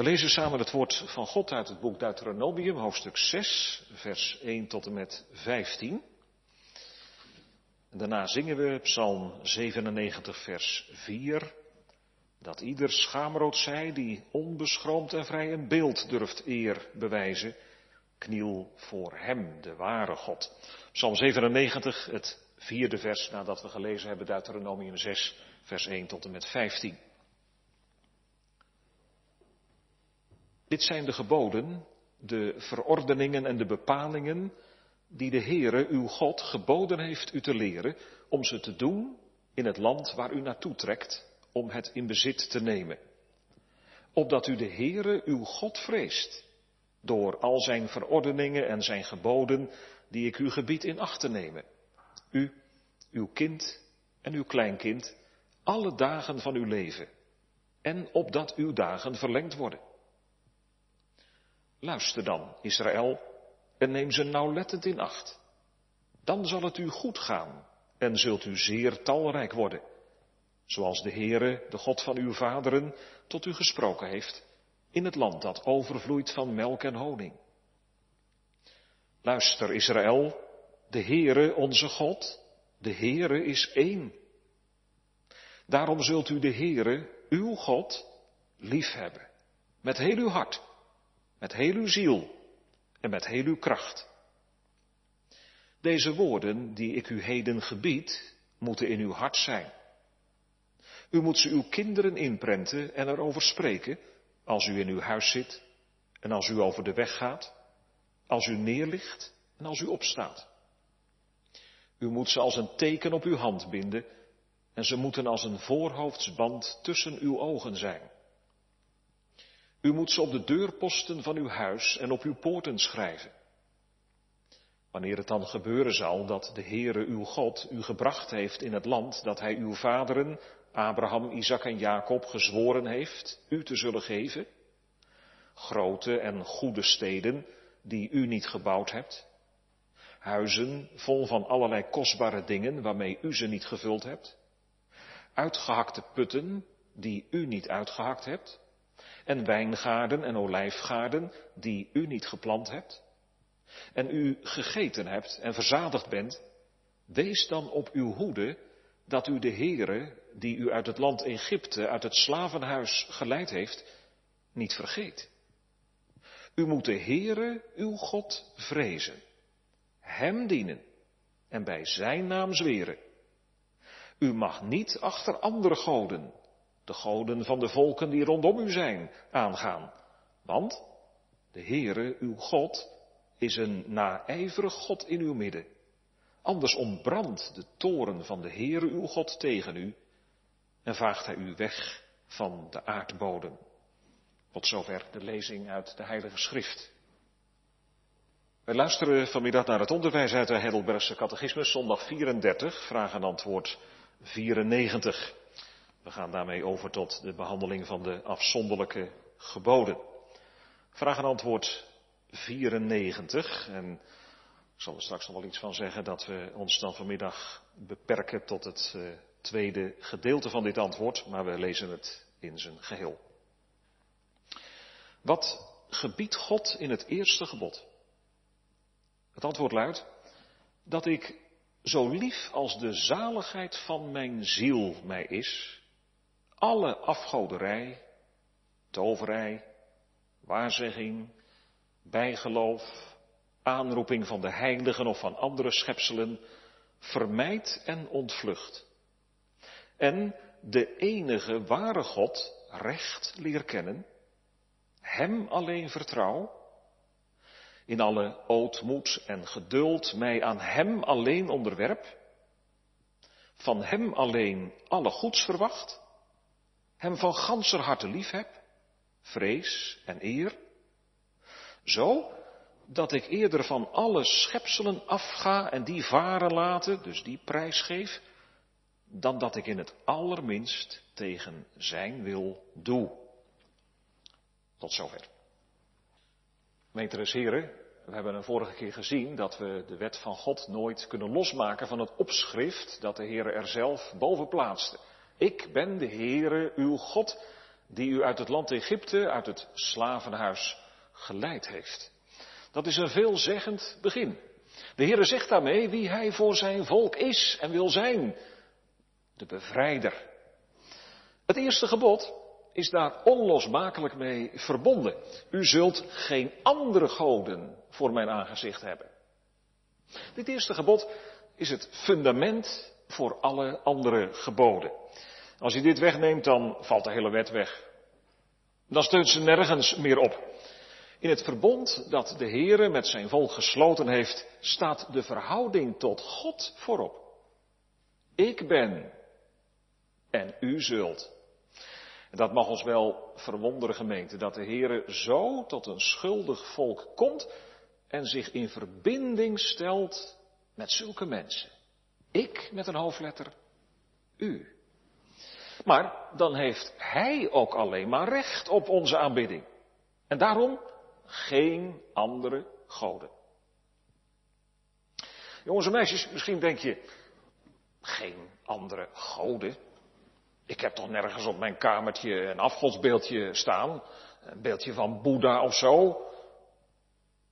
We lezen samen het woord van God uit het boek Deuteronomium, hoofdstuk 6, vers 1 tot en met 15. En daarna zingen we Psalm 97, vers 4. Dat ieder schaamrood zij die onbeschroomd en vrij een beeld durft eer bewijzen, kniel voor hem, de ware God. Psalm 97, het vierde vers nadat we gelezen hebben Deuteronomium 6, vers 1 tot en met 15. Dit zijn de geboden, de verordeningen en de bepalingen die de Heere, uw God, geboden heeft u te leren om ze te doen in het land waar u naartoe trekt om het in bezit te nemen. Opdat u de Heere, uw God, vreest door al zijn verordeningen en zijn geboden die ik u gebied in acht te nemen. U, uw kind en uw kleinkind, alle dagen van uw leven. En opdat uw dagen verlengd worden. Luister dan, Israël, en neem ze nauwlettend in acht. Dan zal het u goed gaan en zult u zeer talrijk worden, zoals de Heere, de God van uw vaderen, tot u gesproken heeft, in het land dat overvloeit van melk en honing. Luister, Israël, de Heere, onze God, de Heere is één. Daarom zult u de Heere, uw God, liefhebben, met heel uw hart met heel uw ziel en met heel uw kracht. Deze woorden die ik u heden gebied, moeten in uw hart zijn. U moet ze uw kinderen inprenten en erover spreken als u in uw huis zit en als u over de weg gaat, als u neerligt en als u opstaat. U moet ze als een teken op uw hand binden en ze moeten als een voorhoofdsband tussen uw ogen zijn. U moet ze op de deurposten van uw huis en op uw poorten schrijven. Wanneer het dan gebeuren zal dat de Heere uw God u gebracht heeft in het land dat hij uw vaderen, Abraham, Isaac en Jacob, gezworen heeft u te zullen geven, grote en goede steden die u niet gebouwd hebt, huizen vol van allerlei kostbare dingen waarmee u ze niet gevuld hebt, uitgehakte putten die u niet uitgehakt hebt, en wijngaarden en olijfgaarden die u niet geplant hebt, en u gegeten hebt en verzadigd bent, wees dan op uw hoede dat u de Heere, die u uit het land Egypte, uit het slavenhuis geleid heeft, niet vergeet. U moet de Heere, uw God, vrezen, Hem dienen en bij Zijn naam zweren. U mag niet achter andere goden, de goden van de volken die rondom u zijn, aangaan. Want de Heere, uw God, is een naijverig God in uw midden. Anders ontbrandt de toren van de Heere, uw God, tegen u en vaagt hij u weg van de aardbodem. Tot zover de lezing uit de Heilige Schrift. Wij luisteren vanmiddag naar het onderwijs uit de Heidelbergse Catechismus, zondag 34, vraag en antwoord 94. We gaan daarmee over tot de behandeling van de afzonderlijke geboden. Vraag en antwoord 94. En ik zal er straks nog wel iets van zeggen dat we ons dan vanmiddag beperken tot het uh, tweede gedeelte van dit antwoord, maar we lezen het in zijn geheel. Wat gebiedt God in het eerste gebod? Het antwoord luidt dat ik zo lief als de zaligheid van mijn ziel mij is, alle afgoderij, toverij, waarzegging, bijgeloof, aanroeping van de heiligen of van andere schepselen, vermijd en ontvlucht. En de enige ware God recht leer kennen, Hem alleen vertrouw, in alle ootmoed en geduld mij aan Hem alleen onderwerp, van Hem alleen alle goeds verwacht, hem van ganser harte lief heb, vrees en eer, zo dat ik eerder van alle schepselen afga en die varen laten, dus die prijs geef, dan dat ik in het allerminst tegen zijn wil doe. Tot zover. Meesteres heren, we hebben een vorige keer gezien dat we de wet van God nooit kunnen losmaken van het opschrift dat de Heer er zelf boven plaatste. Ik ben de Heere, uw God, die u uit het land Egypte, uit het slavenhuis geleid heeft. Dat is een veelzeggend begin. De Heere zegt daarmee wie hij voor zijn volk is en wil zijn. De bevrijder. Het eerste gebod is daar onlosmakelijk mee verbonden. U zult geen andere goden voor mijn aangezicht hebben. Dit eerste gebod is het fundament voor alle andere geboden. Als je dit wegneemt, dan valt de hele wet weg. Dan steunt ze nergens meer op. In het verbond dat de Heere met zijn volk gesloten heeft, staat de verhouding tot God voorop. Ik ben en u zult. Dat mag ons wel verwonderen, gemeente, dat de Heere zo tot een schuldig volk komt en zich in verbinding stelt met zulke mensen. Ik met een hoofdletter, u. Maar dan heeft Hij ook alleen maar recht op onze aanbidding. En daarom geen andere goden. Jongens en meisjes, misschien denk je, geen andere goden. Ik heb toch nergens op mijn kamertje een afgodsbeeldje staan, een beeldje van Boeddha of zo.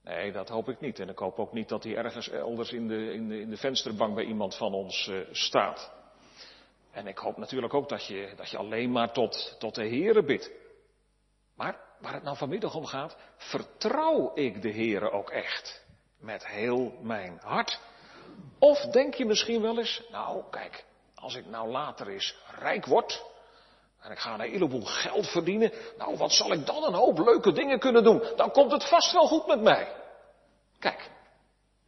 Nee, dat hoop ik niet. En ik hoop ook niet dat hij ergens elders in de, in de, in de vensterbank bij iemand van ons uh, staat. En ik hoop natuurlijk ook dat je, dat je alleen maar tot, tot de Heere bidt. Maar waar het nou vanmiddag om gaat, vertrouw ik de Heere ook echt. Met heel mijn hart. Of denk je misschien wel eens, nou kijk, als ik nou later eens rijk word. En ik ga een heleboel geld verdienen. Nou, wat zal ik dan een hoop leuke dingen kunnen doen? Dan komt het vast wel goed met mij. Kijk,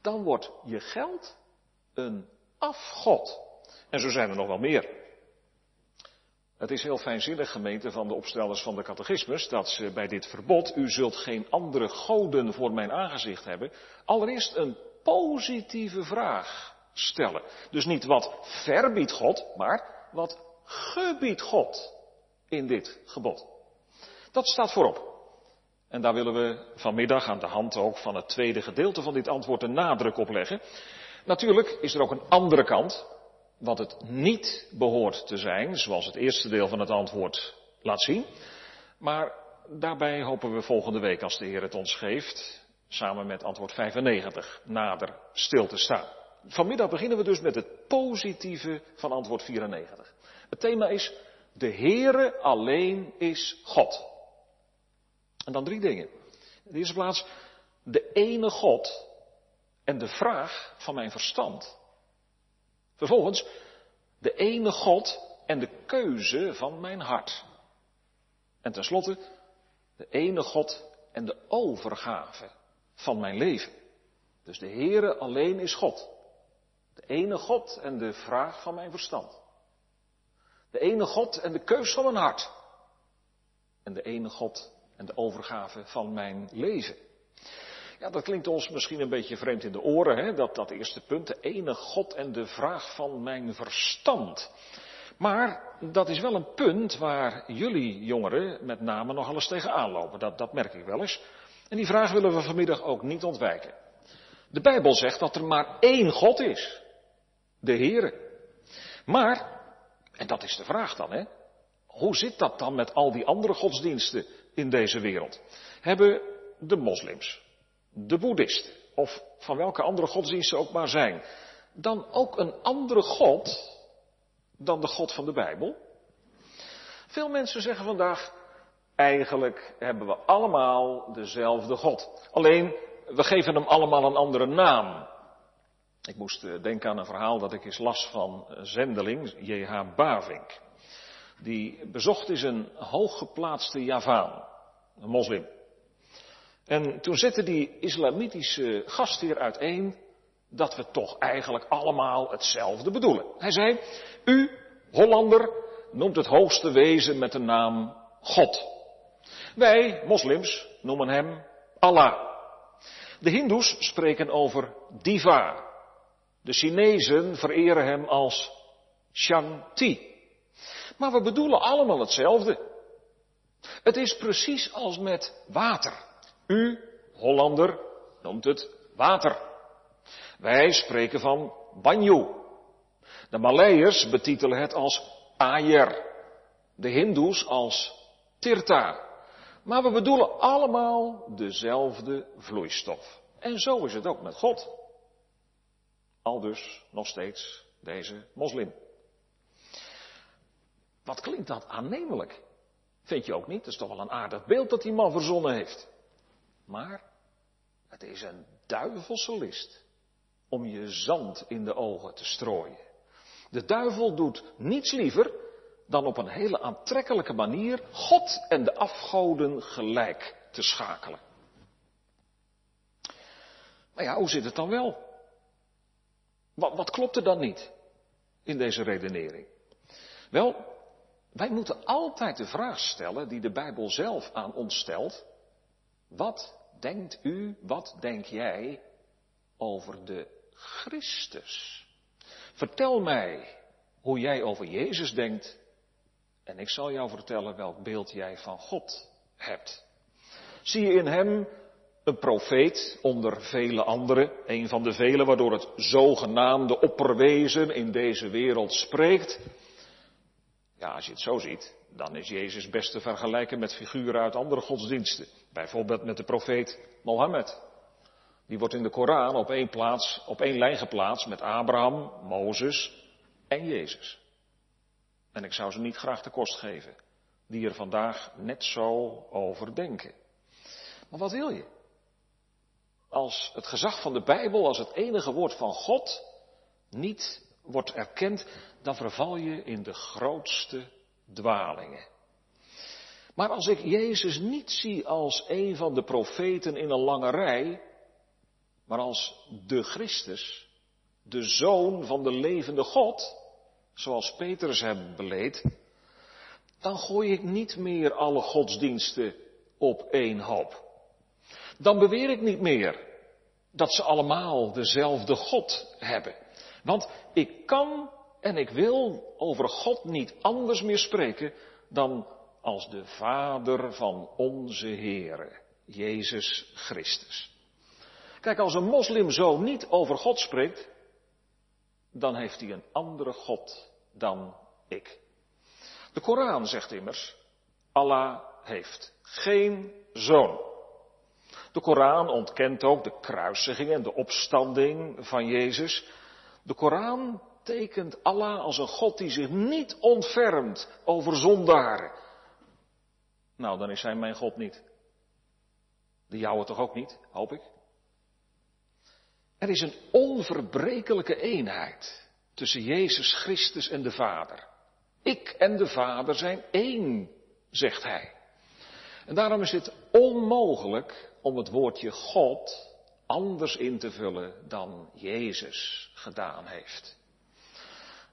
dan wordt je geld een afgod. En zo zijn er nog wel meer. Het is heel fijnzinnig, gemeente van de opstellers van de catechismus, dat ze bij dit verbod, u zult geen andere goden voor mijn aangezicht hebben, allereerst een positieve vraag stellen. Dus niet wat verbiedt God, maar wat gebiedt God in dit gebod. Dat staat voorop. En daar willen we vanmiddag aan de hand ook van het tweede gedeelte van dit antwoord een nadruk op leggen. Natuurlijk is er ook een andere kant, wat het niet behoort te zijn, zoals het eerste deel van het antwoord laat zien. Maar daarbij hopen we volgende week, als de Heer het ons geeft, samen met antwoord 95, nader stil te staan. Vanmiddag beginnen we dus met het positieve van antwoord 94. Het thema is, de Heere alleen is God. En dan drie dingen. In de eerste plaats, de ene God en de vraag van mijn verstand. Vervolgens, de ene God en de keuze van mijn hart. En tenslotte, de ene God en de overgave van mijn leven. Dus de Heere alleen is God. De ene God en de vraag van mijn verstand. De ene God en de keus van mijn hart. En de ene God en de overgave van mijn leven. Ja, dat klinkt ons misschien een beetje vreemd in de oren, hè? Dat, dat eerste punt, de ene God en de vraag van mijn verstand. Maar dat is wel een punt waar jullie jongeren met name nogal eens tegenaan lopen. Dat, dat merk ik wel eens. En die vraag willen we vanmiddag ook niet ontwijken. De Bijbel zegt dat er maar één God is. De Heere. Maar, en dat is de vraag dan, hè. Hoe zit dat dan met al die andere godsdiensten in deze wereld? Hebben de moslims, de boeddhisten, of van welke andere godsdiensten ook maar zijn, dan ook een andere God dan de God van de Bijbel? Veel mensen zeggen vandaag, eigenlijk hebben we allemaal dezelfde God. Alleen, we geven hem allemaal een andere naam. Ik moest eh, denken aan een verhaal dat ik eens las van zendeling J.H. Bavink. Die bezocht is een hooggeplaatste Javaan, een moslim. En toen zette die islamitische gastheer uiteen dat we toch eigenlijk allemaal hetzelfde bedoelen. Hij zei, u, Hollander, noemt het hoogste wezen met de naam God. Wij, moslims, noemen hem Allah. De hindoes spreken over Diva. De Chinezen vereren hem als Shanti. Maar we bedoelen allemaal hetzelfde. Het is precies als met water. U, Hollander, noemt het water. Wij spreken van banjo. De Maleiers betitelen het als ayer. De Hindoes als tirta. Maar we bedoelen allemaal dezelfde vloeistof. En zo is het ook met God. Al dus nog steeds deze moslim. Wat klinkt dat aannemelijk? Vind je ook niet? Dat is toch wel een aardig beeld dat die man verzonnen heeft. Maar het is een duivelse list om je zand in de ogen te strooien. De duivel doet niets liever dan op een hele aantrekkelijke manier God en de afgoden gelijk te schakelen. Maar ja, hoe zit het dan wel? Wat, wat klopt er dan niet in deze redenering? Wel, wij moeten altijd de vraag stellen die de Bijbel zelf aan ons stelt. Wat denkt u, wat denk jij over de Christus? Vertel mij hoe jij over Jezus denkt en ik zal jou vertellen welk beeld jij van God hebt. Zie je in hem een profeet onder vele anderen, een van de vele waardoor het zogenaamde opperwezen in deze wereld spreekt? Ja, als je het zo ziet, dan is Jezus best te vergelijken met figuren uit andere godsdiensten. Bijvoorbeeld met de profeet Mohammed. Die wordt in de Koran op één, plaats, op één lijn geplaatst met Abraham, Mozes en Jezus. En ik zou ze niet graag de kost geven, die er vandaag net zo over denken. Maar wat wil je? Als het gezag van de Bijbel, als het enige woord van God niet wordt erkend, dan verval je in de grootste dwalingen. Maar als ik Jezus niet zie als een van de profeten in een lange rij, maar als de Christus, de zoon van de levende God, zoals Petrus hem beleed, dan gooi ik niet meer alle godsdiensten op één hoop. Dan beweer ik niet meer dat ze allemaal dezelfde God hebben. Want ik kan en ik wil over God niet anders meer spreken dan als de Vader van onze Heere, Jezus Christus. Kijk, als een moslim zo niet over God spreekt, dan heeft hij een andere God dan ik. De Koran zegt immers, Allah heeft geen zoon. De Koran ontkent ook de kruisiging en de opstanding van Jezus. De Koran tekent Allah als een God die zich niet ontfermt over zondaren. Nou, dan is hij mijn God niet. De jouwe toch ook niet, hoop ik. Er is een onverbrekelijke eenheid tussen Jezus Christus en de Vader. Ik en de Vader zijn één, zegt hij. En daarom is het onmogelijk om het woordje God anders in te vullen dan Jezus gedaan heeft.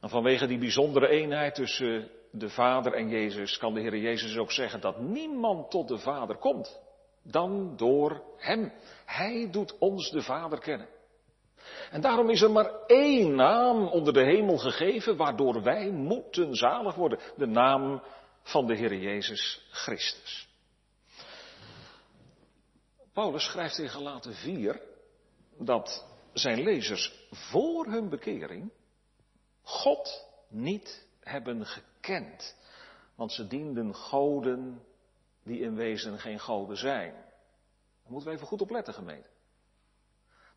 Vanwege die bijzondere eenheid tussen de Vader en Jezus kan de Heer Jezus ook zeggen dat niemand tot de Vader komt dan door Hem. Hij doet ons de Vader kennen. En daarom is er maar één naam onder de hemel gegeven waardoor wij moeten zalig worden. De naam van de Heer Jezus Christus. Paulus schrijft in Galaten 4 dat zijn lezers voor hun bekering God niet hebben gekend. Want ze dienden goden die in wezen geen goden zijn. Daar moeten we even goed op letten, gemeente.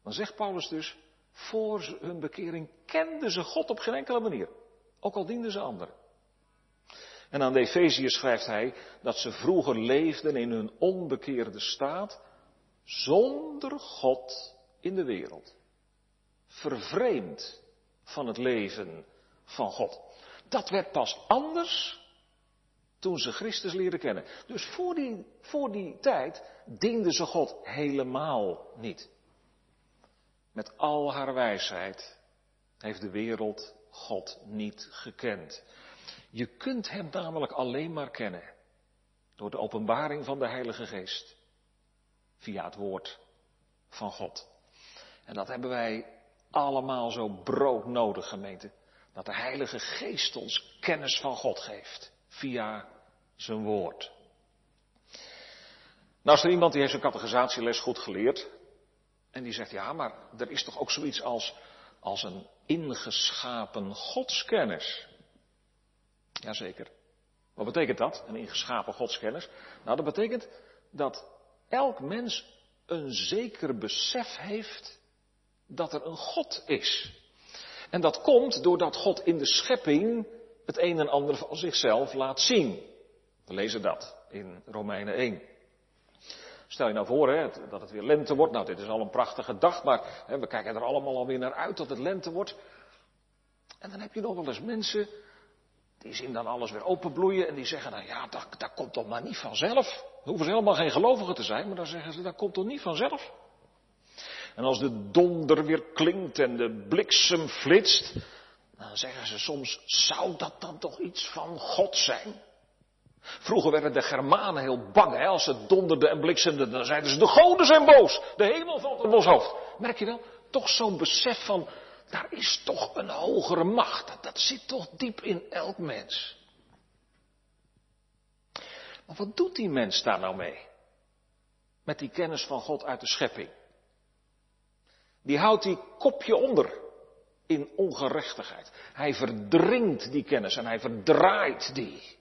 Dan zegt Paulus dus, voor hun bekering kenden ze God op geen enkele manier. Ook al dienden ze anderen. En aan de schrijft hij dat ze vroeger leefden in hun onbekeerde staat zonder God in de wereld. Vervreemd van het leven van God. Dat werd pas anders toen ze Christus leren kennen. Dus voor die, voor die tijd dienden ze God helemaal niet. Met al haar wijsheid heeft de wereld God niet gekend. Je kunt Hem namelijk alleen maar kennen door de openbaring van de Heilige Geest. Via het woord van God. En dat hebben wij allemaal zo broodnodig, gemeente. Dat de Heilige Geest ons kennis van God geeft. Via zijn woord. Nou is er iemand die heeft zijn catechisatie goed geleerd. En die zegt, ja, maar er is toch ook zoiets als, als een ingeschapen godskennis. Jazeker. Wat betekent dat, een ingeschapen godskennis? Nou, dat betekent dat elk mens een zeker besef heeft dat er een God is. En dat komt doordat God in de schepping het een en ander van zichzelf laat zien. We lezen dat in Romeinen 1. Stel je nou voor hè, dat het weer lente wordt. Nou, dit is al een prachtige dag, maar hè, we kijken er allemaal alweer naar uit dat het lente wordt. En dan heb je nog wel eens mensen, die zien dan alles weer openbloeien en die zeggen, nou ja, dat, dat komt toch maar niet vanzelf. Dan hoeven ze helemaal geen gelovigen te zijn, maar dan zeggen ze, dat komt toch niet vanzelf. En als de donder weer klinkt en de bliksem flitst, dan zeggen ze soms, zou dat dan toch iets van God zijn? Vroeger werden de Germanen heel bang, hè? als het donderde en bliksemde, dan zeiden ze, de goden zijn boos, de hemel valt op ons hoofd. Merk je wel, toch zo'n besef van, daar is toch een hogere macht, dat, dat zit toch diep in elk mens. Maar wat doet die mens daar nou mee? Met die kennis van God uit de schepping. Die houdt die kopje onder in ongerechtigheid. Hij verdringt die kennis en hij verdraait die.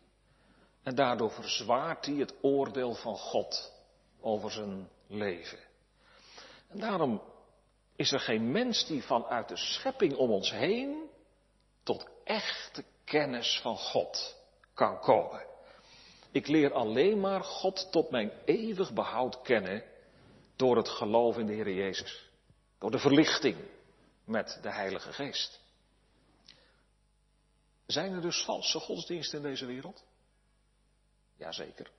En daardoor verzwaart hij het oordeel van God over zijn leven. En daarom is er geen mens die vanuit de schepping om ons heen tot echte kennis van God kan komen. Ik leer alleen maar God tot mijn eeuwig behoud kennen door het geloof in de Heer Jezus. Door de verlichting met de Heilige Geest. Zijn er dus valse godsdiensten in deze wereld? Jazeker.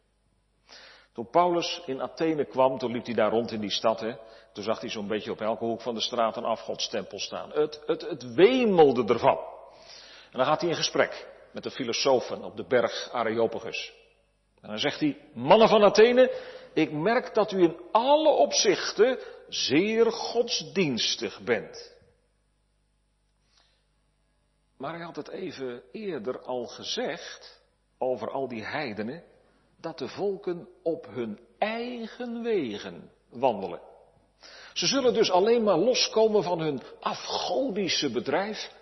Toen Paulus in Athene kwam, toen liep hij daar rond in die stad, hè, toen zag hij zo'n beetje op elke hoek van de straat een afgodstempel staan. Het, het, het wemelde ervan. En dan gaat hij in gesprek met de filosofen op de berg Areopagus. En dan zegt hij, mannen van Athene, ik merk dat u in alle opzichten zeer godsdienstig bent. Maar hij had het even eerder al gezegd over al die heidenen, dat de volken op hun eigen wegen wandelen. Ze zullen dus alleen maar loskomen van hun afgodische bedrijf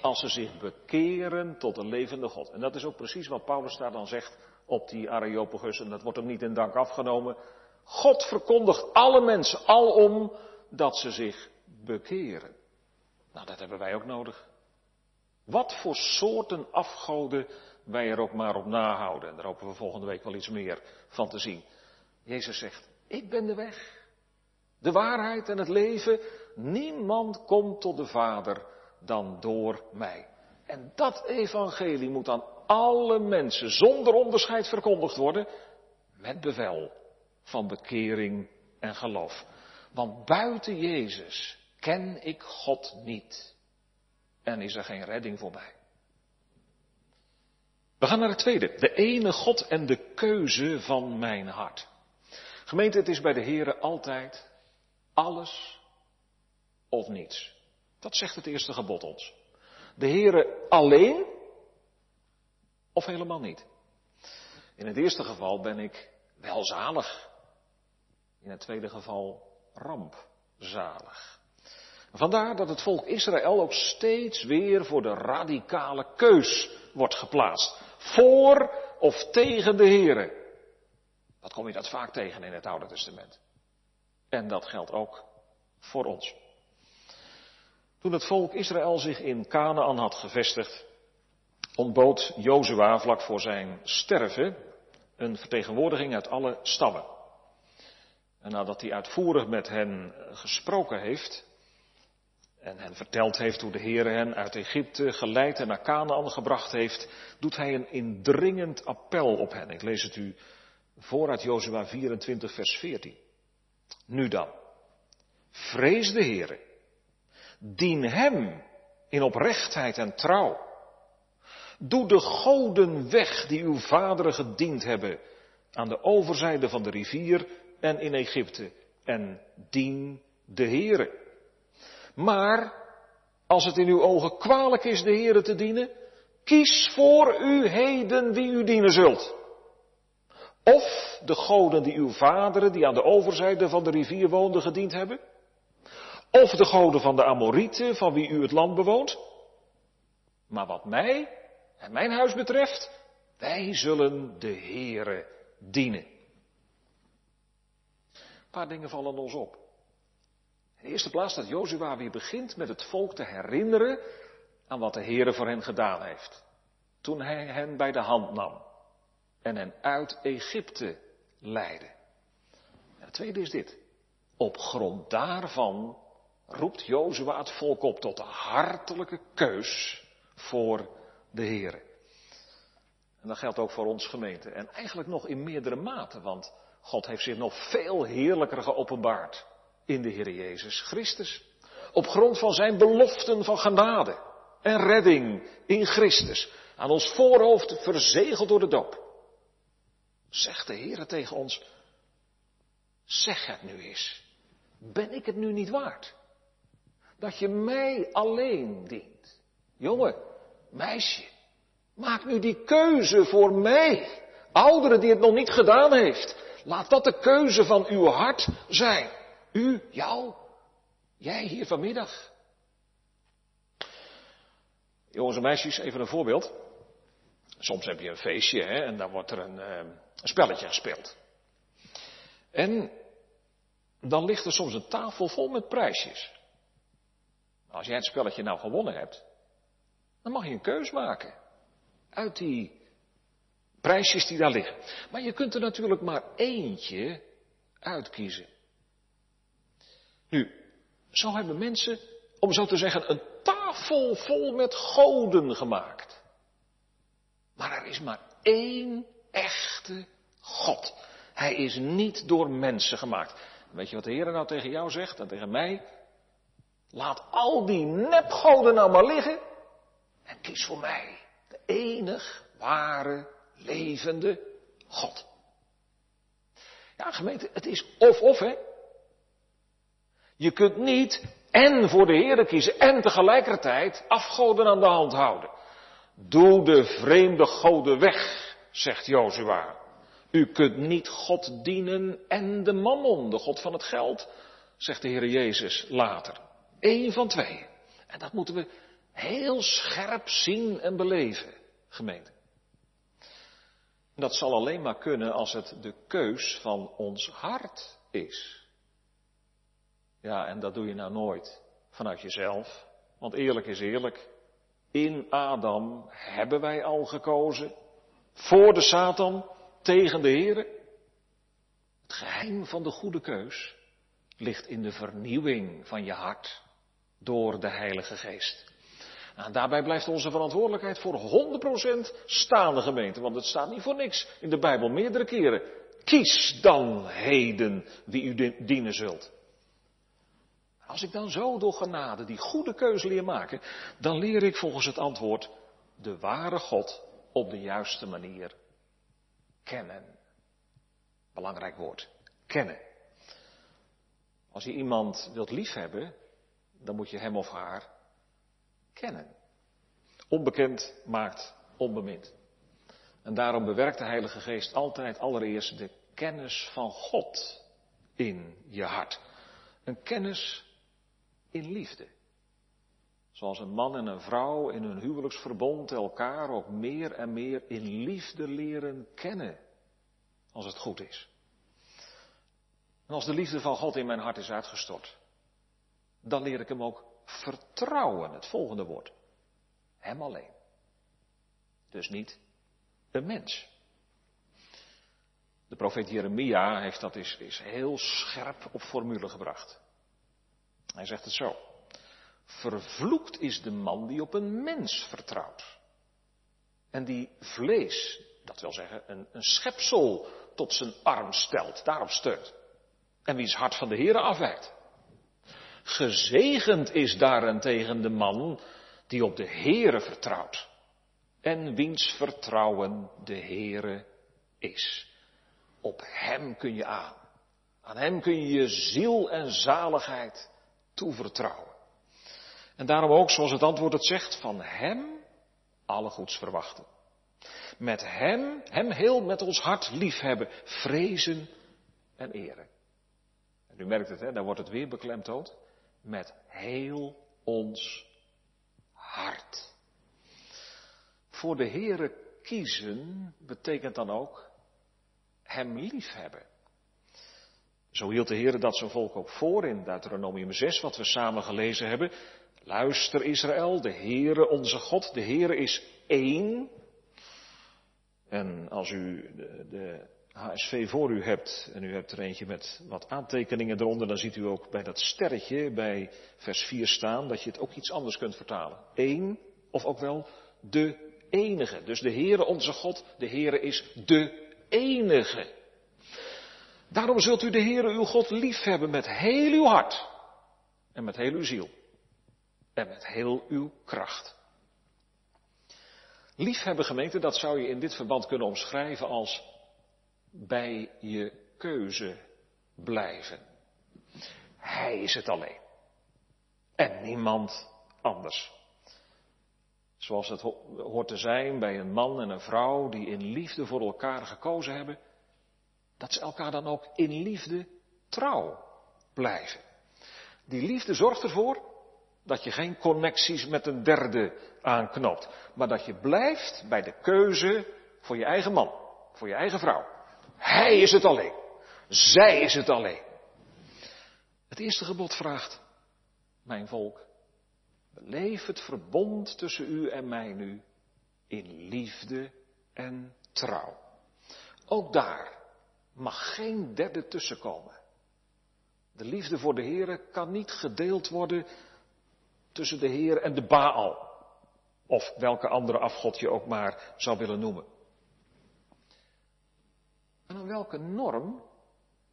als ze zich bekeren tot de levende God. En dat is ook precies wat Paulus daar dan zegt op die Areopagus, en dat wordt hem niet in dank afgenomen. God verkondigt alle mensen alom dat ze zich bekeren. Nou, dat hebben wij ook nodig. Wat voor soorten afgoden wij er ook maar op nahouden. En daar hopen we volgende week wel iets meer van te zien. Jezus zegt, ik ben de weg, de waarheid en het leven. Niemand komt tot de Vader dan door mij. En dat evangelie moet aan alle mensen zonder onderscheid verkondigd worden met bevel van bekering en geloof. Want buiten Jezus ken ik God niet en is er geen redding voor mij. We gaan naar het tweede. De ene God en de keuze van mijn hart. Gemeente, het is bij de Here altijd alles of niets. Dat zegt het eerste gebod ons. De Here alleen of helemaal niet. In het eerste geval ben ik welzalig. In het tweede geval rampzalig. Vandaar dat het volk Israël ook steeds weer voor de radicale keus wordt geplaatst. Voor of tegen de Here. Dat kom je dat vaak tegen in het Oude Testament. En dat geldt ook voor ons. Toen het volk Israël zich in Canaan had gevestigd, ontbood Jozua vlak voor zijn sterven een vertegenwoordiging uit alle stammen. En nadat hij uitvoerig met hen gesproken heeft, en hen verteld heeft hoe de Heer hen uit Egypte geleid en naar Canaan gebracht heeft, doet hij een indringend appel op hen. Ik lees het u voor uit Jozua 24, vers 14. Nu dan, vrees de Heer, dien Hem in oprechtheid en trouw. Doe de goden weg die uw vaderen gediend hebben aan de overzijde van de rivier en in Egypte en dien de Heere. Maar als het in uw ogen kwalijk is de Heere te dienen, kies voor u heden wie u dienen zult. Of de goden die uw vaderen, die aan de overzijde van de rivier woonden, gediend hebben. Of de goden van de Amorieten, van wie u het land bewoont. Maar wat mij en mijn huis betreft, Wij zullen de Heere dienen. Een paar dingen vallen ons op. In de eerste plaats dat Jozua weer begint met het volk te herinneren aan wat de Heere voor hen gedaan heeft. Toen hij hen bij de hand nam en hen uit Egypte leidde. En het tweede is dit. Op grond daarvan roept Jozua het volk op tot een hartelijke keus voor de Heere. En dat geldt ook voor ons gemeente. En eigenlijk nog in meerdere mate, want God heeft zich nog veel heerlijker geopenbaard in de Heer Jezus Christus. Op grond van zijn beloften van genade en redding in Christus. Aan ons voorhoofd verzegeld door de doop. Zegt de Heer tegen ons, zeg het nu eens. Ben ik het nu niet waard? Dat je mij alleen dient. Jongen, meisje, maak nu die keuze voor mij. Ouderen die het nog niet gedaan heeft. Laat dat de keuze van uw hart zijn. U, jou, jij hier vanmiddag. Jongens en meisjes, even een voorbeeld. Soms heb je een feestje hè, en dan wordt er een, eh, een spelletje gespeeld. En dan ligt er soms een tafel vol met prijsjes. Als jij het spelletje nou gewonnen hebt, dan mag je een keus maken. Uit die prijsjes die daar liggen. Maar je kunt er natuurlijk maar eentje uitkiezen. Nu, zo hebben mensen, om zo te zeggen, een tafel vol met goden gemaakt. Maar er is maar één echte God. Hij is niet door mensen gemaakt. Weet je wat de Heer nou tegen jou zegt en tegen mij? Laat al die nepgoden nou maar liggen en kies voor mij. De enig ware, levende God. Ja, gemeente, het is of-of, hè. Je kunt niet en voor de Heer kiezen en tegelijkertijd afgoden aan de hand houden. Doe de vreemde goden weg, zegt Jozua. U kunt niet God dienen en de mammon, de God van het geld, zegt de Heer Jezus later. Eén van twee. En dat moeten we heel scherp zien en beleven, gemeente. Dat zal alleen maar kunnen als het de keus van ons hart is. Ja, en dat doe je nou nooit vanuit jezelf. Want eerlijk is eerlijk. In Adam hebben wij al gekozen. Voor de Satan, tegen de Heer. Het geheim van de goede keus ligt in de vernieuwing van je hart door de Heilige Geest. Nou, daarbij blijft onze verantwoordelijkheid voor 100% staande gemeente, want het staat niet voor niks in de Bijbel meerdere keren. Kies dan heden wie u dienen zult. Als ik dan zo door genade die goede keuze leer maken, dan leer ik volgens het antwoord de ware God op de juiste manier kennen. Belangrijk woord, kennen. Als je iemand wilt liefhebben, dan moet je hem of haar kennen. Onbekend maakt onbemind. En daarom bewerkt de Heilige Geest altijd allereerst de kennis van God in je hart. Een kennis in liefde. Zoals een man en een vrouw in hun huwelijksverbond elkaar ook meer en meer in liefde leren kennen. Als het goed is. En als de liefde van God in mijn hart is uitgestort, dan leer ik hem ook vertrouwen, het volgende woord. Hem alleen. Dus niet een mens. De profeet Jeremia heeft dat is, is heel scherp op formule gebracht. Hij zegt het zo. Vervloekt is de man die op een mens vertrouwt. En die vlees, dat wil zeggen een, een schepsel, tot zijn arm stelt, daarop steunt. En wiens hart van de Heere afwijkt. Gezegend is daarentegen de man die op de Heere vertrouwt. En wiens vertrouwen de Heere is. Op Hem kun je aan. Aan Hem kun je je ziel en zaligheid toevertrouwen. En daarom ook, zoals het antwoord het zegt, van Hem alle goeds verwachten. Met Hem, Hem heel met ons hart liefhebben, vrezen en eren. En u merkt het, hè, daar wordt het weer beklemtoond. Met heel ons hart. Voor de Heere kiezen betekent dan ook Hem liefhebben. Zo hield de Heer dat zijn volk ook voor in Deuteronomium 6, wat we samen gelezen hebben. Luister Israël, de Heere onze God, de Heere is één. En als u de, de HSV voor u hebt en u hebt er eentje met wat aantekeningen eronder, dan ziet u ook bij dat sterretje bij vers 4 staan dat je het ook iets anders kunt vertalen. Eén of ook wel de enige. Dus de Heere onze God, de Heere is de enige. Daarom zult u de Heere uw God lief hebben met heel uw hart en met heel uw ziel en met heel uw kracht. Liefhebben gemeente, dat zou je in dit verband kunnen omschrijven als bij je keuze blijven. Hij is het alleen. En niemand anders. Zoals het hoort te zijn bij een man en een vrouw die in liefde voor elkaar gekozen hebben, dat ze elkaar dan ook in liefde trouw blijven. Die liefde zorgt ervoor dat je geen connecties met een derde aanknoopt, maar dat je blijft bij de keuze voor je eigen man, voor je eigen vrouw. Hij is het alleen. Zij is het alleen. Het eerste gebod vraagt, mijn volk, beleef het verbond tussen u en mij nu in liefde en trouw. Ook daar mag geen derde tussenkomen. De liefde voor de Heer kan niet gedeeld worden tussen de Heer en de Baal. Of welke andere afgod je ook maar zou willen noemen. En aan welke norm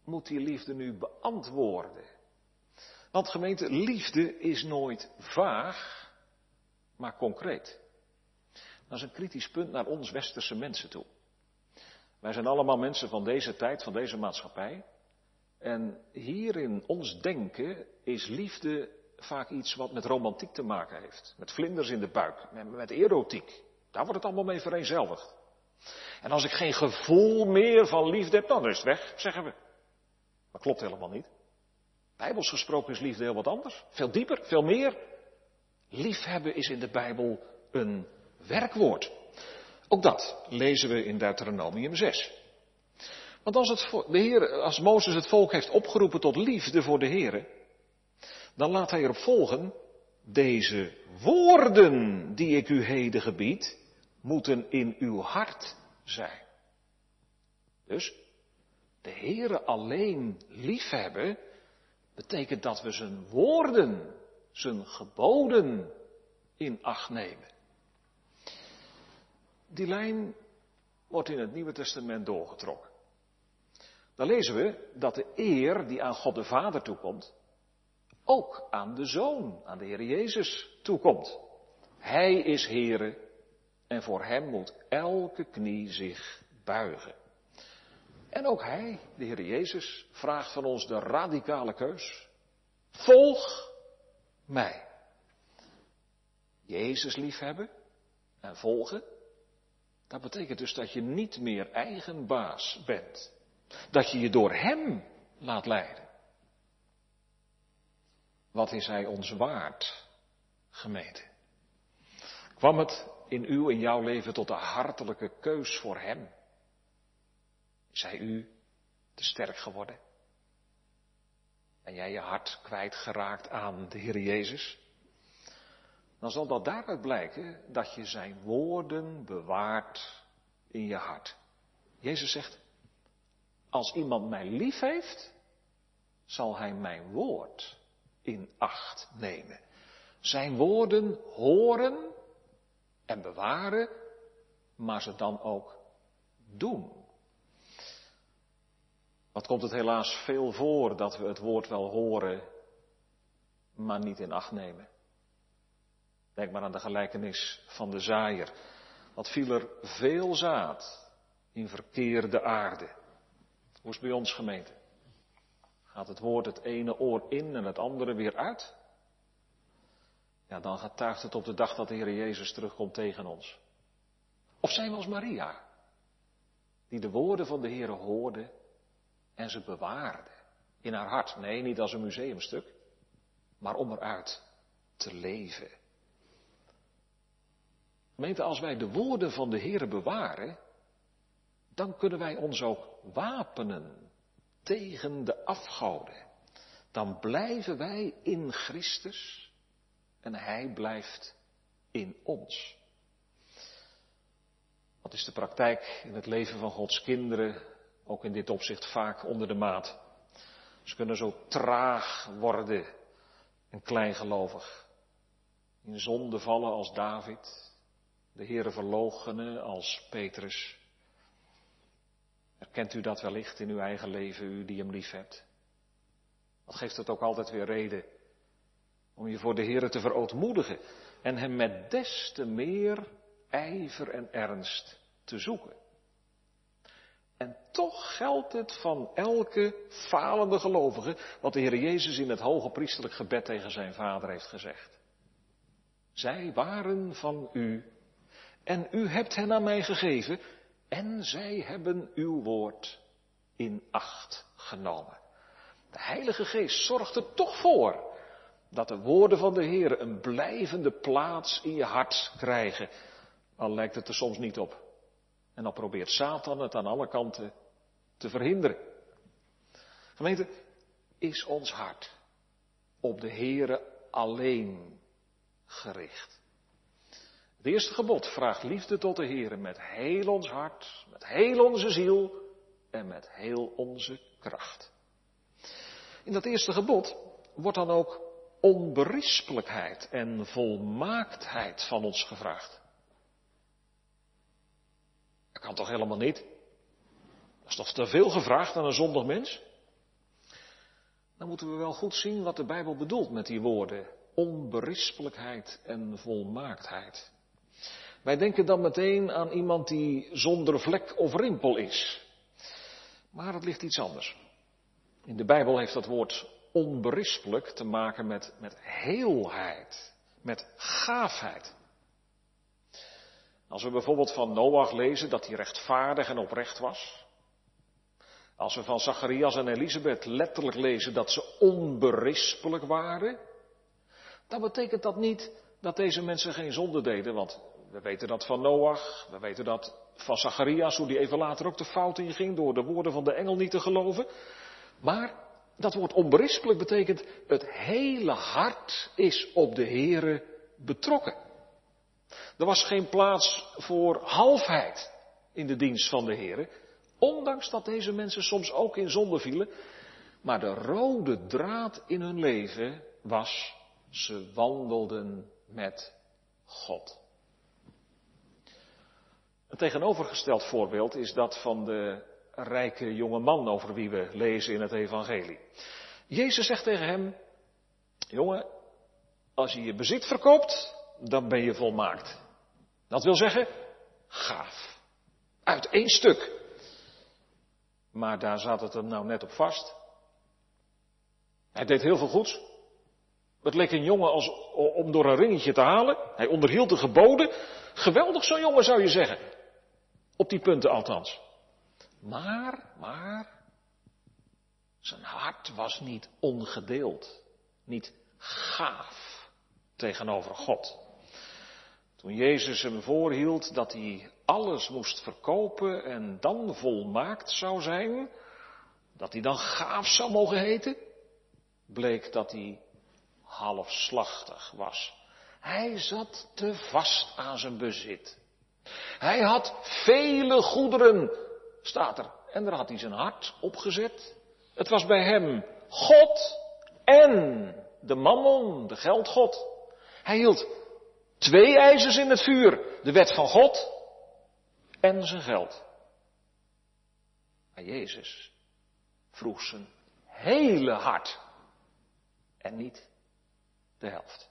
moet die liefde nu beantwoorden? Want gemeente, liefde is nooit vaag, maar concreet. Dat is een kritisch punt naar ons westerse mensen toe. Wij zijn allemaal mensen van deze tijd, van deze maatschappij. En hier in ons denken is liefde vaak iets wat met romantiek te maken heeft. Met vlinders in de buik, met, erotiek. Daar wordt het allemaal mee vereenzelvigd. En als ik geen gevoel meer van liefde heb, dan is het weg, zeggen we. Dat klopt helemaal niet. Bijbels gesproken is liefde heel wat anders. Veel dieper, veel meer. Liefhebben is in de Bijbel een werkwoord. Ook dat lezen we in Deuteronomium 6. Want als, het, de Heer, als Mozes het volk heeft opgeroepen tot liefde voor de Heer, dan laat hij erop volgen, deze woorden die ik u heden gebied, moeten in uw hart zijn. Dus de Heere alleen liefhebben betekent dat we zijn woorden, zijn geboden in acht nemen. Die lijn wordt in het Nieuwe Testament doorgetrokken. Dan lezen we dat de eer die aan God de Vader toekomt, ook aan de Zoon, aan de Heer Jezus toekomt. Hij is Heere en voor Hem moet elke knie zich buigen. En ook Hij, de Heer Jezus, vraagt van ons de radicale keus. Volg mij. Jezus liefhebben en volgen, dat betekent dus dat je niet meer eigen baas bent. Dat je je door Hem laat leiden. Wat is Hij ons waard, gemeente? Kwam het in uw, in jouw leven tot de hartelijke keus voor Hem? Hij u te sterk geworden? Ben jij je hart kwijtgeraakt aan de Heer Jezus? Dan zal dat daaruit blijken dat je Zijn woorden bewaart in je hart. Jezus zegt, als iemand mij lief heeft, zal hij mijn woord in acht nemen. Zijn woorden horen en bewaren, maar ze dan ook doen. Wat komt het helaas veel voor dat we het woord wel horen, maar niet in acht nemen. Denk maar aan de gelijkenis van de zaaier. Wat viel er veel zaad in verkeerde aarde. Hoe is bij ons gemeente? Gaat het woord het ene oor in en het andere weer uit? Ja, dan getuigt het op de dag dat de Heer Jezus terugkomt tegen ons. Of zijn we als Maria, die de woorden van de Heer hoorde en ze bewaarde in haar hart. Nee, niet als een museumstuk, maar om eruit te leven. Gemeente, als wij de woorden van de Heer bewaren, dan kunnen wij ons ook wapenen tegen de afgoden. Dan blijven wij in Christus en Hij blijft in ons. Wat is de praktijk in het leven van Gods kinderen, ook in dit opzicht vaak onder de maat? Ze kunnen zo traag worden en kleingelovig. In zonde vallen als David, de Heere verloochenen als Petrus. Herkent u dat wellicht in uw eigen leven, u die hem lief hebt? Wat geeft het ook altijd weer reden om je voor de Heere te verootmoedigen en hem met des te meer ijver en ernst te zoeken. En toch geldt het van elke falende gelovige wat de Heer Jezus in het hoge priesterlijk gebed tegen zijn vader heeft gezegd. Zij waren van u en u hebt hen aan mij gegeven en zij hebben uw woord in acht genomen. De Heilige Geest zorgt er toch voor dat de woorden van de Heer een blijvende plaats in je hart krijgen, al lijkt het er soms niet op. En dan probeert Satan het aan alle kanten te verhinderen. Gemeente, is ons hart op de Heere alleen gericht. Het eerste gebod vraagt liefde tot de Heere met heel ons hart, met heel onze ziel en met heel onze kracht. In dat eerste gebod wordt dan ook onberispelijkheid en volmaaktheid van ons gevraagd. Dat kan toch helemaal niet? Dat is toch te veel gevraagd aan een zondig mens? Dan moeten we wel goed zien wat de Bijbel bedoelt met die woorden. Onberispelijkheid en volmaaktheid. Wij denken dan meteen aan iemand die zonder vlek of rimpel is. Maar het ligt iets anders. In de Bijbel heeft dat woord onberispelijk te maken met, met heelheid, met gaafheid. Als we bijvoorbeeld van Noach lezen dat hij rechtvaardig en oprecht was. Als we van Zacharias en Elisabeth letterlijk lezen dat ze onberispelijk waren. Dan betekent dat niet dat deze mensen geen zonde deden, want we weten dat van Noach, we weten dat van Zacharias, hoe die even later ook de fout inging door de woorden van de engel niet te geloven. Maar dat woord onberispelijk betekent het hele hart is op de Here betrokken. Er was geen plaats voor halfheid in de dienst van de Here, ondanks dat deze mensen soms ook in zonde vielen. Maar de rode draad in hun leven was, ze wandelden met God. Een tegenovergesteld voorbeeld is dat van de rijke jonge man over wie we lezen in het evangelie. Jezus zegt tegen hem, jongen, als je je bezit verkoopt, dan ben je volmaakt. Dat wil zeggen, gaaf. Uit één stuk. Maar daar zat het hem nou net op vast. Hij deed heel veel goeds. Het leek een jongen als, om door een ringetje te halen. Hij onderhield de geboden. Geweldig zo'n jongen zou je zeggen. Op die punten althans. Maar, maar, zijn hart was niet ongedeeld, niet gaaf tegenover God. Toen Jezus hem voorhield dat hij alles moest verkopen en dan volmaakt zou zijn, dat hij dan gaaf zou mogen heten, bleek dat hij halfslachtig was. Hij zat te vast aan zijn bezit. Hij had vele goederen, staat er. En daar had hij zijn hart op gezet. Het was bij hem God en de mammon, de geldgod. Hij hield twee ijzers in het vuur. De wet van God en zijn geld. Maar Jezus vroeg zijn hele hart. En niet de helft.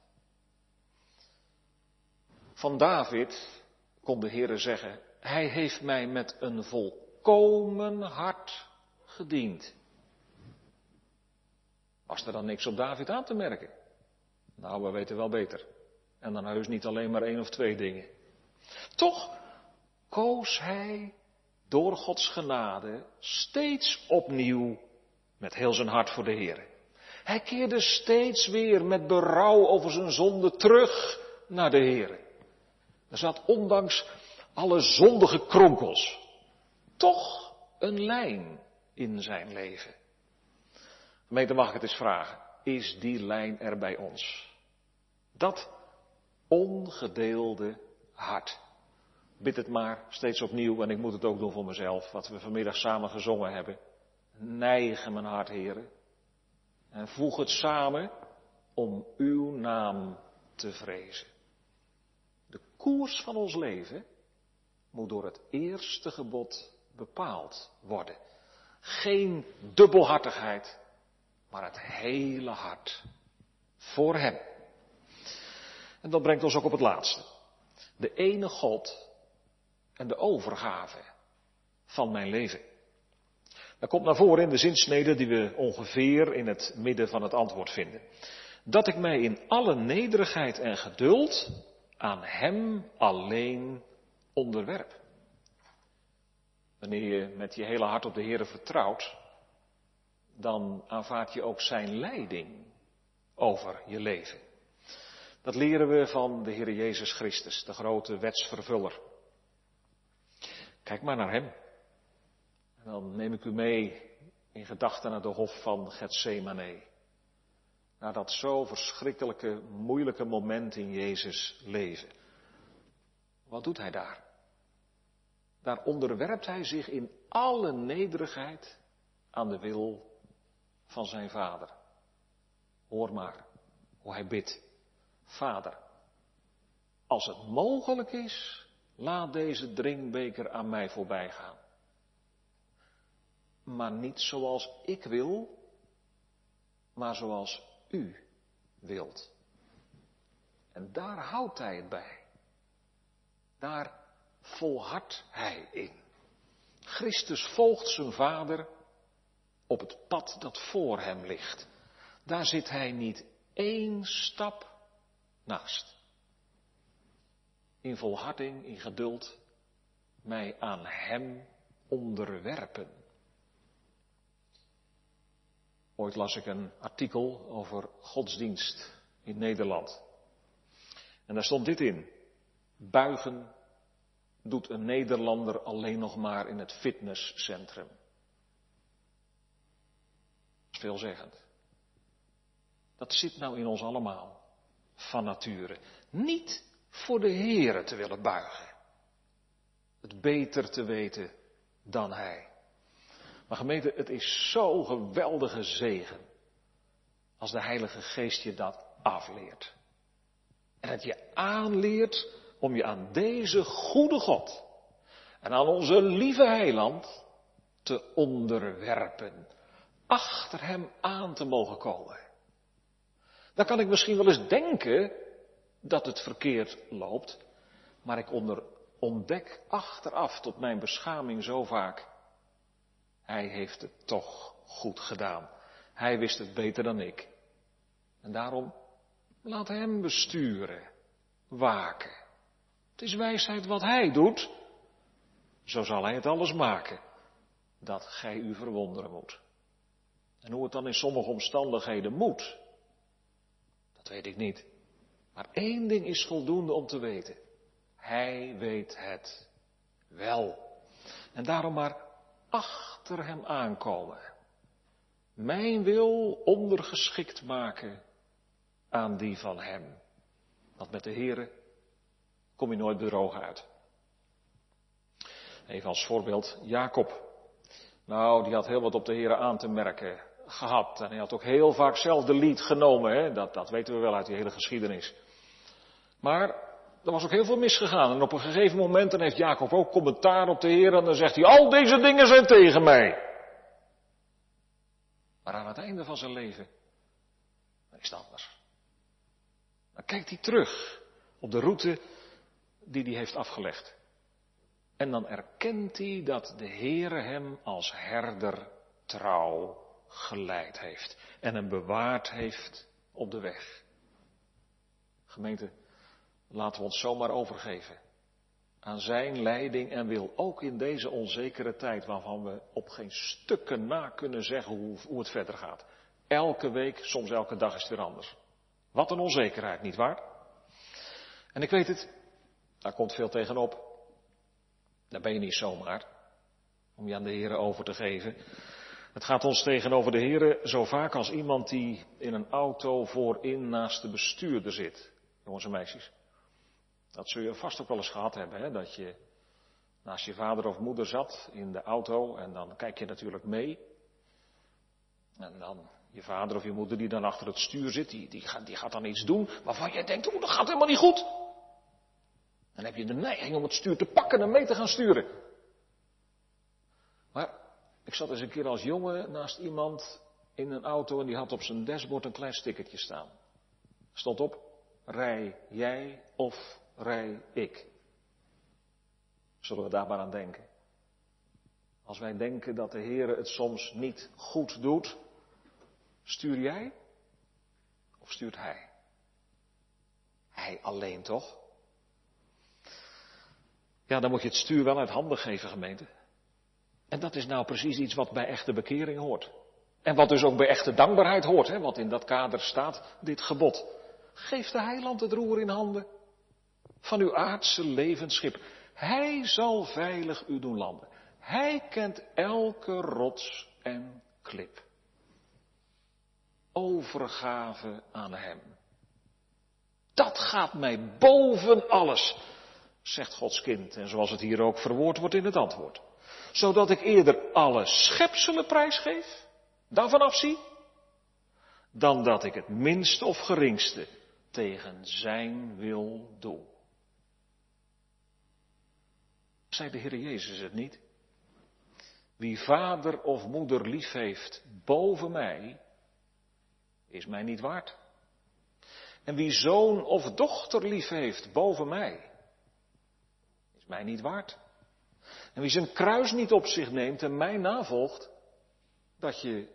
Van David kon de Heere zeggen, hij heeft mij met een volkomen hart gediend. Was er dan niks op David aan te merken? Nou, we weten wel beter. En dan heus niet alleen maar één of twee dingen. Toch koos hij door Gods genade steeds opnieuw met heel zijn hart voor de Heer. Hij keerde steeds weer met berouw over zijn zonde terug naar de Heer. Er zat ondanks alle zondige kronkels toch een lijn in zijn leven. Gemeente, mag ik het eens vragen? Is die lijn er bij ons? Dat ongedeelde hart. Bid het maar steeds opnieuw en ik moet het ook doen voor mezelf, wat we vanmiddag samen gezongen hebben. Neigen mijn hart, heren. En voeg het samen om uw naam te vrezen. De koers van ons leven moet door het eerste gebod bepaald worden. Geen dubbelhartigheid, maar het hele hart voor Hem. En dat brengt ons ook op het laatste. De ene God en de overgave van mijn leven. Dat komt naar voren in de zinsnede die we ongeveer in het midden van het antwoord vinden. Dat ik mij in alle nederigheid en geduld aan Hem alleen onderwerp. Wanneer je met je hele hart op de Heer vertrouwt, dan aanvaard je ook Zijn leiding over je leven. Dat leren we van de Heer Jezus Christus, de grote wetsvervuller. Kijk maar naar Hem. En dan neem ik u mee in gedachten naar de hof van Gethsemane. Naar dat zo verschrikkelijke, moeilijke moment in Jezus leven. Wat doet hij daar? Daar onderwerpt hij zich in alle nederigheid aan de wil van zijn vader. Hoor maar hoe hij bidt. Vader, als het mogelijk is, laat deze drinkbeker aan mij voorbij gaan. Maar niet zoals ik wil, maar zoals u wilt. En daar houdt hij het bij. Daar volhardt hij in. Christus volgt zijn vader op het pad dat voor hem ligt. Daar zit hij niet één stap naast. In volharding, in geduld, mij aan hem onderwerpen. Ooit las ik een artikel over godsdienst in Nederland. En daar stond dit in. Buigen doet een Nederlander alleen nog maar in het fitnesscentrum. Dat is veelzeggend. Dat zit nou in ons allemaal, van nature. Niet voor de Here te willen buigen. Het beter te weten dan Hij. Maar gemeente, het is zo'n geweldige zegen als de Heilige Geest je dat afleert. En het je aanleert om je aan deze goede God en aan onze lieve heiland te onderwerpen. Achter hem aan te mogen komen. Dan kan ik misschien wel eens denken dat het verkeerd loopt, maar ik ontdek achteraf tot mijn beschaming zo vaak. Hij heeft het toch goed gedaan. Hij wist het beter dan ik. En daarom laat hem besturen, waken. Het is wijsheid wat hij doet. Zo zal hij het alles maken. Dat gij u verwonderen moet. En hoe het dan in sommige omstandigheden moet, dat weet ik niet. Maar één ding is voldoende om te weten. Hij weet het wel. En daarom maar achter hem aankomen. Mijn wil ondergeschikt maken aan die van hem. Want met de Here kom je nooit bedrogen uit. Even als voorbeeld, Jacob. Nou, die had heel wat op de Here aan te merken gehad. En hij had ook heel vaak zelf de lied genomen. Hè? Dat, dat weten we wel uit die hele geschiedenis. Maar er was ook heel veel misgegaan. En op een gegeven moment dan heeft Jacob ook commentaar op de Heer. En dan zegt hij, al deze dingen zijn tegen mij. Maar aan het einde van zijn leven, is het anders. Dan kijkt hij terug op de route die hij heeft afgelegd. En dan erkent hij dat de Heere hem als herder trouw geleid heeft en hem bewaard heeft op de weg. Gemeente, laten we ons zomaar overgeven aan zijn leiding en wil ook in deze onzekere tijd waarvan we op geen stukken na kunnen zeggen hoe, het verder gaat. Elke week, soms elke dag is het weer anders. Wat een onzekerheid, niet waar? En ik weet het, Daar komt veel tegenop. Daar ben je niet zomaar om je aan de Heer over te geven. Het gaat ons tegenover de Heer zo vaak als iemand die in een auto voorin naast de bestuurder zit. Jongens en meisjes. Dat zul je vast ook wel eens gehad hebben, hè? dat je naast je vader of moeder zat in de auto en dan kijk je natuurlijk mee. En dan je vader of je moeder die dan achter het stuur zit, die, die, gaat, die gaat dan iets doen waarvan jij denkt, oeh, dat gaat helemaal niet goed. Dan heb je de neiging om het stuur te pakken en mee te gaan sturen. Maar ik zat eens een keer als jongen naast iemand in een auto en die had op zijn dashboard een klein stickertje staan. Stond op, rij jij of rij ik? Zullen we daar maar aan denken? Als wij denken dat de Heer het soms niet goed doet, stuur jij of stuurt Hij? Hij alleen toch? Ja, dan moet je het stuur wel uit handen geven, gemeente. En dat is nou precies iets wat bij echte bekering hoort. En wat dus ook bij echte dankbaarheid hoort, hè, want in dat kader staat dit gebod. Geef de heiland het roer in handen van uw aardse levensschip. Hij zal veilig u doen landen. Hij kent elke rots en klip. Overgave aan hem. Dat gaat mij boven alles, zegt Gods kind. En zoals het hier ook verwoord wordt in het antwoord. Zodat ik eerder alle schepselen prijsgeef, daarvan afzie, dan dat ik het minste of geringste tegen zijn wil doe. Zei de Heer Jezus het niet? Wie vader of moeder lief heeft boven mij, is mij niet waard. En wie zoon of dochter lief heeft boven mij, mij niet waard. En wie zijn kruis niet op zich neemt en mij navolgt, dat je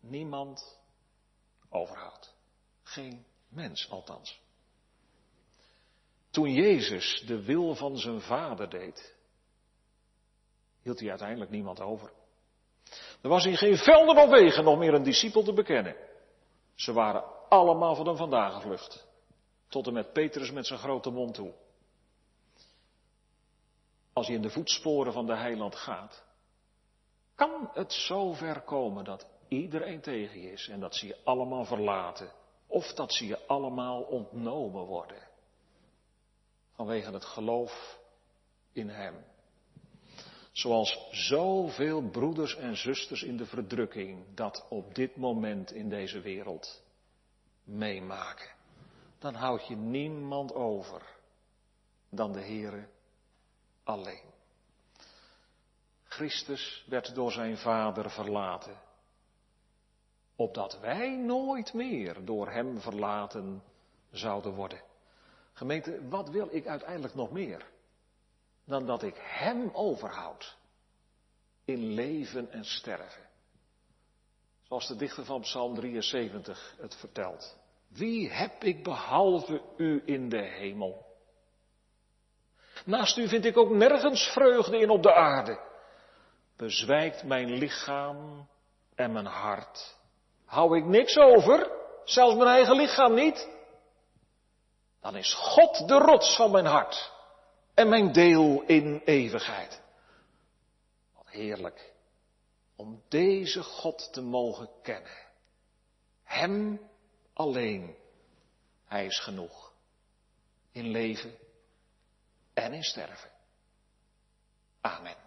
niemand overhoudt. Geen mens althans. Toen Jezus de wil van zijn vader deed, hield hij uiteindelijk niemand over. Er was in geen velden of wegen nog meer een discipel te bekennen. Ze waren allemaal van hem vandaan gevlucht. Tot en met Petrus met zijn grote mond toe. Als je in de voetsporen van de heiland gaat, kan het zo ver komen dat iedereen tegen je is en dat ze je allemaal verlaten. Of dat ze je allemaal ontnomen worden. Vanwege het geloof in Hem. Zoals zoveel broeders en zusters in de verdrukking dat op dit moment in deze wereld meemaken. Dan houd je niemand over dan de Heere alleen. Christus werd door zijn Vader verlaten, opdat wij nooit meer door Hem verlaten zouden worden. Gemeente, wat wil ik uiteindelijk nog meer? Dan dat ik Hem overhoud in leven en sterven. Zoals de dichter van Psalm 73 het vertelt. Wie heb ik behalve u in de hemel? Naast u vind ik ook nergens vreugde in op de aarde. Bezwijkt mijn lichaam en mijn hart. Hou ik niks over, zelfs mijn eigen lichaam niet. Dan is God de rots van mijn hart en mijn deel in eeuwigheid. Wat heerlijk om deze God te mogen kennen. Hem alleen. Hij is genoeg. In leven en in sterven. Amen.